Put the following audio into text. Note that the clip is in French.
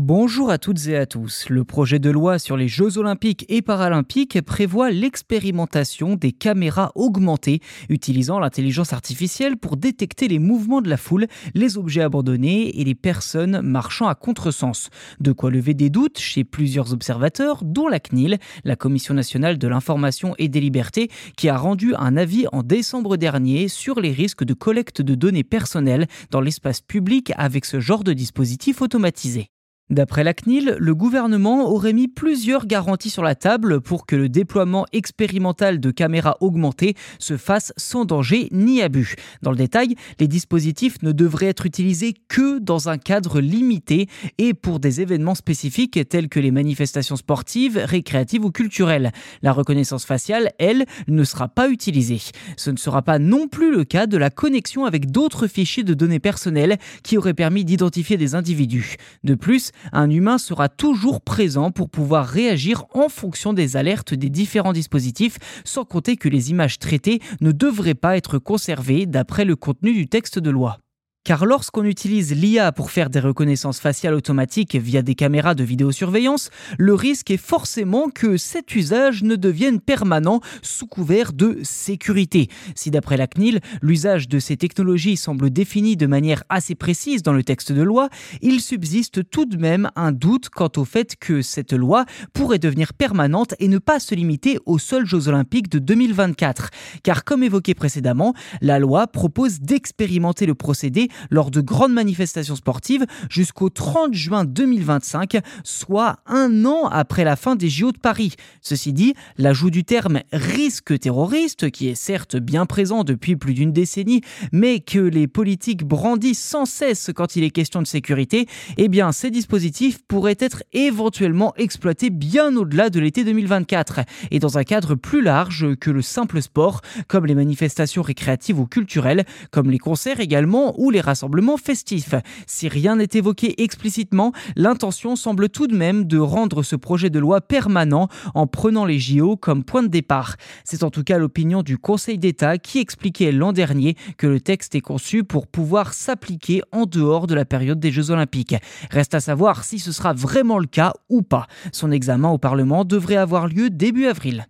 Bonjour à toutes et à tous. Le projet de loi sur les Jeux olympiques et paralympiques prévoit l'expérimentation des caméras augmentées utilisant l'intelligence artificielle pour détecter les mouvements de la foule, les objets abandonnés et les personnes marchant à contresens. De quoi lever des doutes chez plusieurs observateurs, dont la CNIL, la Commission nationale de l'information et des libertés, qui a rendu un avis en décembre dernier sur les risques de collecte de données personnelles dans l'espace public avec ce genre de dispositif automatisé. D'après la CNIL, le gouvernement aurait mis plusieurs garanties sur la table pour que le déploiement expérimental de caméras augmentées se fasse sans danger ni abus. Dans le détail, les dispositifs ne devraient être utilisés que dans un cadre limité et pour des événements spécifiques tels que les manifestations sportives, récréatives ou culturelles. La reconnaissance faciale, elle, ne sera pas utilisée. Ce ne sera pas non plus le cas de la connexion avec d'autres fichiers de données personnelles qui auraient permis d'identifier des individus. De plus, un humain sera toujours présent pour pouvoir réagir en fonction des alertes des différents dispositifs, sans compter que les images traitées ne devraient pas être conservées d'après le contenu du texte de loi. Car lorsqu'on utilise l'IA pour faire des reconnaissances faciales automatiques via des caméras de vidéosurveillance, le risque est forcément que cet usage ne devienne permanent sous couvert de sécurité. Si d'après la CNIL, l'usage de ces technologies semble défini de manière assez précise dans le texte de loi, il subsiste tout de même un doute quant au fait que cette loi pourrait devenir permanente et ne pas se limiter aux seuls Jeux olympiques de 2024. Car comme évoqué précédemment, la loi propose d'expérimenter le procédé lors de grandes manifestations sportives jusqu'au 30 juin 2025, soit un an après la fin des JO de Paris. Ceci dit, l'ajout du terme risque terroriste, qui est certes bien présent depuis plus d'une décennie, mais que les politiques brandissent sans cesse quand il est question de sécurité, eh bien ces dispositifs pourraient être éventuellement exploités bien au-delà de l'été 2024 et dans un cadre plus large que le simple sport, comme les manifestations récréatives ou culturelles, comme les concerts également ou les rassemblements festifs. Si rien n'est évoqué explicitement, l'intention semble tout de même de rendre ce projet de loi permanent en prenant les JO comme point de départ. C'est en tout cas l'opinion du Conseil d'État qui expliquait l'an dernier que le texte est conçu pour pouvoir s'appliquer en dehors de la période des Jeux olympiques. Reste à savoir si ce sera vraiment le cas ou pas. Son examen au Parlement devrait avoir lieu début avril.